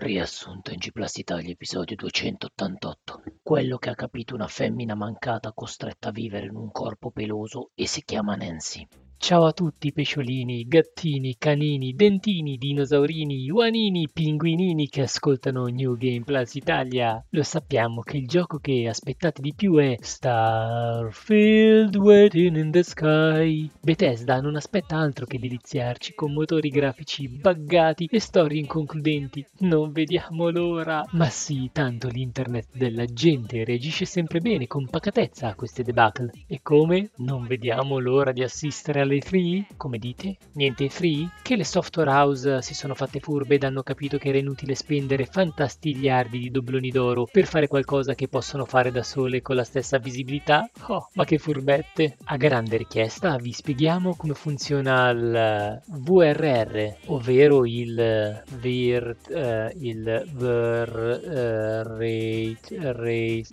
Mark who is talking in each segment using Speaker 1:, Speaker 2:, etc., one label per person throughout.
Speaker 1: Riassunto in G Plus Italia, episodio 288. Quello che ha capito una femmina mancata costretta a vivere in un corpo peloso e si chiama Nancy.
Speaker 2: Ciao a tutti pesciolini, gattini, canini, dentini, dinosaurini, juanini, pinguinini che ascoltano New Game Plus Italia. Lo sappiamo che il gioco che aspettate di più è Starfield Waiting in the Sky. Bethesda non aspetta altro che deliziarci con motori grafici buggati e storie inconcludenti. Non vediamo l'ora. Ma sì, tanto l'internet della gente reagisce sempre bene con pacatezza a queste debacle. E come? Non vediamo l'ora di assistere alle free? Come dite? Niente free? Che le software house si sono fatte furbe ed hanno capito che era inutile spendere fantastigliardi di dobloni d'oro per fare qualcosa che possono fare da sole con la stessa visibilità? Oh, ma che furbette! A grande richiesta vi spieghiamo come funziona il VRR, ovvero il VIR, uh, il VR, uh, rate,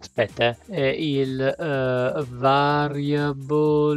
Speaker 2: aspetta, eh, il uh, variable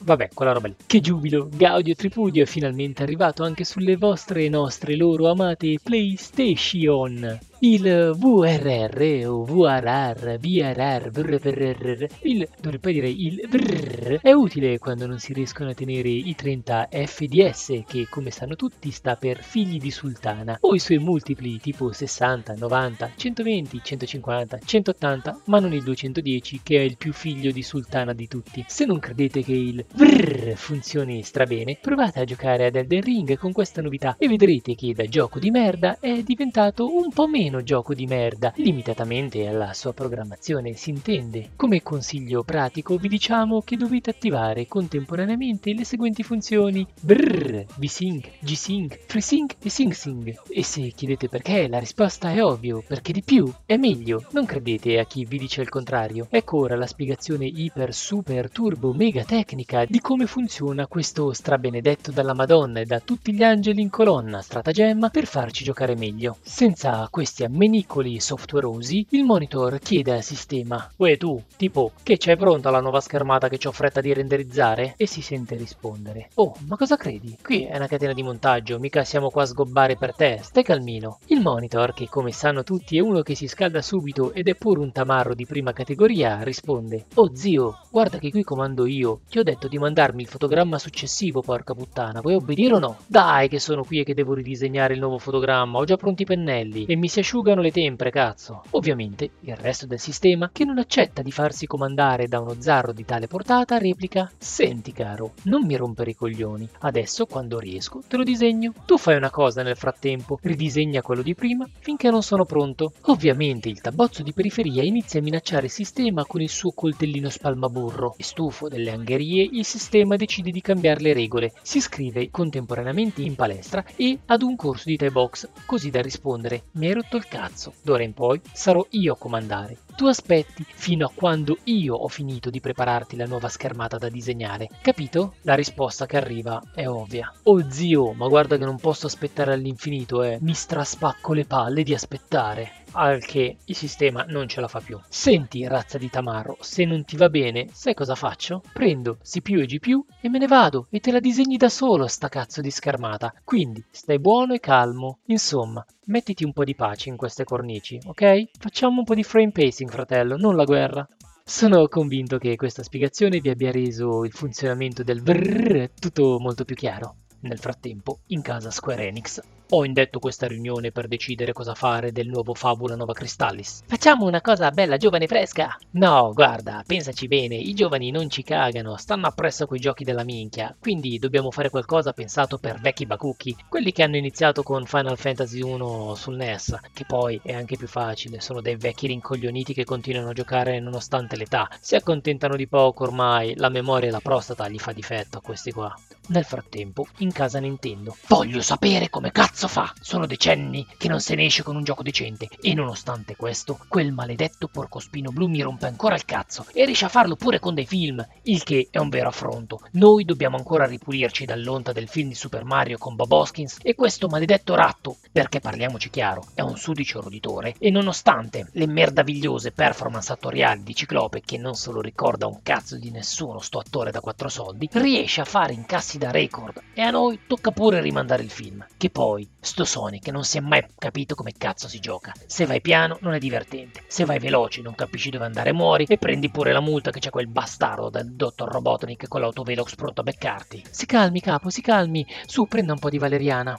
Speaker 2: vabbè, quella roba lì. Che giubilo, gaudio tripudio è finalmente arrivato anche sulle vostre e nostre loro amate PlayStation. Il VRR o VRR, VRR, VRR, il, dovrei poi dire il VRR, è utile quando non si riescono a tenere i 30 FDS, che come sanno tutti sta per figli di sultana, o i suoi multipli tipo 60, 90, 120, 150, 180, ma non il 210 che è il più figlio di sultana di tutti. Se non credete che il VRR funzioni strabene, provate a giocare ad Elden Ring con questa novità e vedrete che da gioco di merda è diventato un po' meno meno gioco di merda, limitatamente alla sua programmazione, si intende. Come consiglio pratico vi diciamo che dovete attivare contemporaneamente le seguenti funzioni brrr, vsync, gsync, freesync e syncSync. E se chiedete perché, la risposta è ovvio, perché di più è meglio. Non credete a chi vi dice il contrario. Ecco ora la spiegazione iper super turbo mega tecnica di come funziona questo strabenedetto dalla Madonna e da tutti gli angeli in colonna stratagemma per farci giocare meglio. Senza questi questi ammenicoli softwareosi, il monitor chiede al sistema Uè tu, tipo, che c'è pronta la nuova schermata che ho fretta di renderizzare? E si sente rispondere Oh, ma cosa credi? Qui è una catena di montaggio, mica siamo qua a sgobbare per te, stai calmino. Il monitor, che come sanno tutti è uno che si scalda subito ed è pure un tamarro di prima categoria, risponde Oh zio, guarda che qui comando io, ti ho detto di mandarmi il fotogramma successivo, porca puttana, vuoi obbedire o no? Dai che sono qui e che devo ridisegnare il nuovo fotogramma, ho già pronti i pennelli e mi si asciuga asciugano le tempere, cazzo. Ovviamente il resto del sistema, che non accetta di farsi comandare da uno zarro di tale portata, replica Senti caro, non mi rompere i coglioni. Adesso, quando riesco, te lo disegno. Tu fai una cosa nel frattempo, ridisegna quello di prima finché non sono pronto. Ovviamente il tabbozzo di periferia inizia a minacciare il sistema con il suo coltellino spalmaburro e stufo delle angherie il sistema decide di cambiare le regole. Si iscrive contemporaneamente in palestra e ad un corso di Thai Box, così da rispondere Mi hai rotto il cazzo, d'ora in poi sarò io a comandare. Tu aspetti fino a quando io ho finito di prepararti la nuova schermata da disegnare. Capito? La risposta che arriva è ovvia. Oh zio, ma guarda che non posso aspettare all'infinito, eh. Mi straspacco le palle di aspettare al che il sistema non ce la fa più. Senti, razza di tamarro, se non ti va bene, sai cosa faccio? Prendo CPU e GPU e me ne vado e te la disegni da solo sta cazzo di schermata. Quindi stai buono e calmo. Insomma, mettiti un po' di pace in queste cornici, ok? Facciamo un po' di frame pacing, fratello, non la guerra. Sono convinto che questa spiegazione vi abbia reso il funzionamento del vrrr tutto molto più chiaro. Nel frattempo, in casa Square Enix, ho indetto questa riunione per decidere cosa fare del nuovo Fabula Nova Crystallis. Facciamo una cosa bella, giovane fresca! No, guarda, pensaci bene, i giovani non ci cagano, stanno appresso quei giochi della minchia, quindi dobbiamo fare qualcosa pensato per vecchi bacucchi, quelli che hanno iniziato con Final Fantasy 1 sul NES, che poi è anche più facile, sono dei vecchi rincoglioniti che continuano a giocare nonostante l'età, si accontentano di poco ormai, la memoria e la prostata gli fa difetto a questi qua. Nel frattempo, in casa Nintendo. Voglio sapere come cazzo cazzo fa? Sono decenni che non se ne esce con un gioco decente e nonostante questo, quel maledetto porcospino blu mi rompe ancora il cazzo e riesce a farlo pure con dei film, il che è un vero affronto. Noi dobbiamo ancora ripulirci dall'onta del film di Super Mario con Bob Hoskins e questo maledetto ratto, perché parliamoci chiaro, è un sudicio roditore e nonostante le merdavigliose performance attoriali di Ciclope che non se lo ricorda un cazzo di nessuno sto attore da quattro soldi, riesce a fare incassi da record e a
Speaker 1: poi tocca pure rimandare il film. Che poi, sto Sonic non si è mai capito come cazzo si gioca. Se vai piano non è divertente, se vai veloce non capisci dove andare muori e prendi pure la multa che c'è quel bastardo del dottor Robotnik con l'autovelox pronto a beccarti.
Speaker 2: Si calmi capo, si calmi, su prenda un po' di valeriana.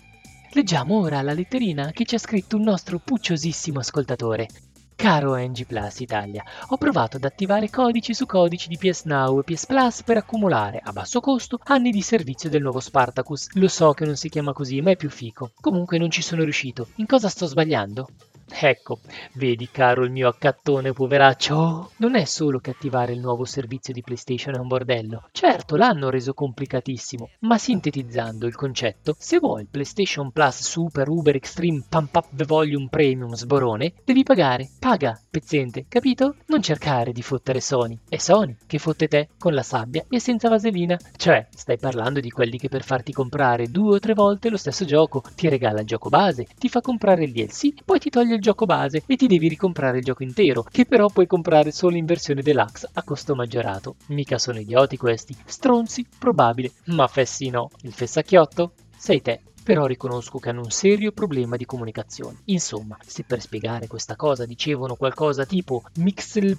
Speaker 2: Leggiamo ora la letterina che ci ha scritto un nostro pucciosissimo ascoltatore. Caro NG Plus Italia, ho provato ad attivare codici su codici di PS Now e PS Plus per accumulare, a basso costo, anni di servizio del nuovo Spartacus. Lo so che non si chiama così, ma è più fico. Comunque non ci sono riuscito. In cosa sto sbagliando? Ecco, vedi caro il mio accattone poveraccio, non è solo che attivare il nuovo servizio di PlayStation è un bordello. Certo, l'hanno reso complicatissimo, ma sintetizzando il concetto, se vuoi il PlayStation Plus Super Uber Extreme Pump Up The Volume Premium sborone, devi pagare. Paga, pezzente, capito? Non cercare di fottere Sony. È Sony che fotte te con la sabbia e senza vaselina. Cioè, stai parlando di quelli che per farti comprare due o tre volte lo stesso gioco ti regala il gioco base, ti fa comprare il DLC, poi ti toglie il gioco base e ti devi ricomprare il gioco intero, che però puoi comprare solo in versione deluxe a costo maggiorato. Mica sono idioti questi. Stronzi, probabile, ma fessi no. Il fessacchiotto? Sei te però riconosco che hanno un serio problema di comunicazione. Insomma, se per spiegare questa cosa dicevano qualcosa tipo Mixel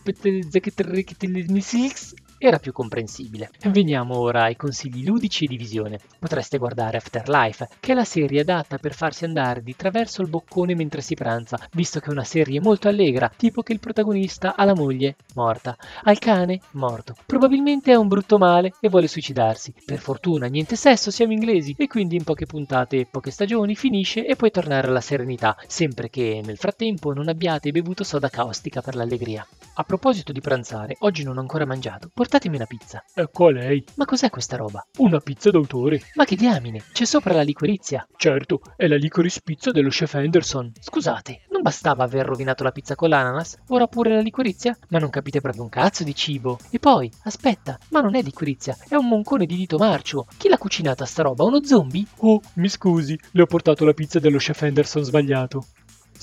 Speaker 2: era più comprensibile. Veniamo ora ai consigli ludici di visione. Potreste guardare Afterlife, che è la serie adatta per farsi andare di traverso il boccone mentre si pranza, visto che è una serie molto allegra, tipo che il protagonista ha la moglie morta, ha il cane morto. Probabilmente è un brutto male e vuole suicidarsi. Per fortuna niente sesso, siamo inglesi e quindi in poche puntate e poche stagioni finisce e puoi tornare alla serenità, sempre che nel frattempo non abbiate bevuto soda caustica per l'allegria. A proposito di pranzare, oggi non ho ancora mangiato. Portatemi una pizza.
Speaker 3: Ecco a lei.
Speaker 2: Ma cos'è questa roba?
Speaker 3: Una pizza d'autore.
Speaker 2: Ma che diamine? C'è sopra la liquirizia.
Speaker 3: Certo, è la licorice pizza dello chef Henderson.
Speaker 2: Scusate, non bastava aver rovinato la pizza con l'ananas? Ora pure la liquirizia? Ma non capite proprio un cazzo di cibo. E poi, aspetta, ma non è liquirizia, è un moncone di dito marcio. Chi l'ha cucinata sta roba? Uno zombie?
Speaker 3: Oh, mi scusi, le ho portato la pizza dello chef Henderson sbagliato.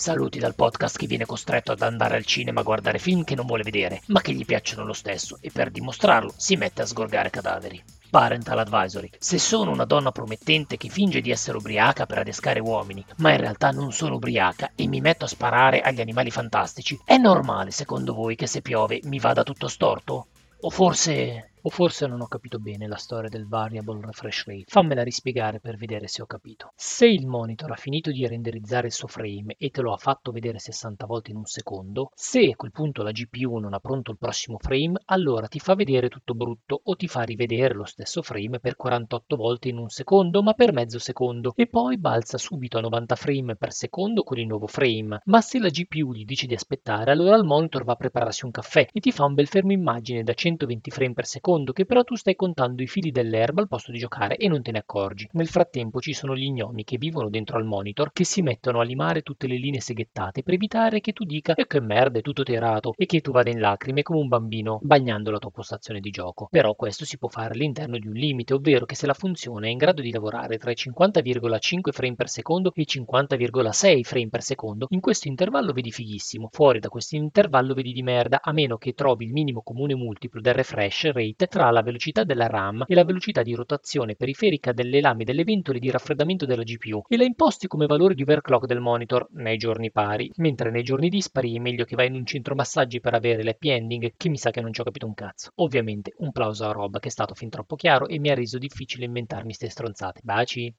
Speaker 1: Saluti dal podcast che viene costretto ad andare al cinema a guardare film che non vuole vedere, ma che gli piacciono lo stesso, e per dimostrarlo si mette a sgorgare cadaveri. Parental Advisory. Se sono una donna promettente che finge di essere ubriaca per adescare uomini, ma in realtà non sono ubriaca e mi metto a sparare agli animali fantastici, è normale secondo voi che se piove mi vada tutto storto? O forse o forse non ho capito bene la storia del variable refresh rate. Fammela rispiegare per vedere se ho capito. Se il monitor ha finito di renderizzare il suo frame e te lo ha fatto vedere 60 volte in un secondo, se a quel punto la GPU non ha pronto il prossimo frame, allora ti fa vedere tutto brutto o ti fa rivedere lo stesso frame per 48 volte in un secondo, ma per mezzo secondo, e poi balza subito a 90 frame per secondo con il nuovo frame. Ma se la GPU gli dice di aspettare, allora il monitor va a prepararsi un caffè e ti fa un bel fermo immagine da 120 frame per secondo secondo che però tu stai contando i fili dell'erba al posto di giocare e non te ne accorgi. Nel frattempo ci sono gli gnomi che vivono dentro al monitor che si mettono a limare tutte le linee seghettate per evitare che tu dica e che merda è tutto terato e che tu vada in lacrime come un bambino bagnando la tua postazione di gioco. Però questo si può fare all'interno di un limite, ovvero che se la funzione è in grado di lavorare tra i 50,5 frame per secondo e i 50,6 frame per secondo, in questo intervallo vedi fighissimo, fuori da questo intervallo vedi di merda, a meno che trovi il minimo comune multiplo del refresh rate tra la velocità della RAM e la velocità di rotazione periferica delle lame delle ventole di raffreddamento della GPU e la imposti come valore di overclock del monitor nei giorni pari, mentre nei giorni dispari è meglio che vai in un centro massaggi per avere l'happy ending, che mi sa che non ci ho capito un cazzo. Ovviamente un plauso a Rob che è stato fin troppo chiaro e mi ha reso difficile inventarmi ste stronzate. Baci!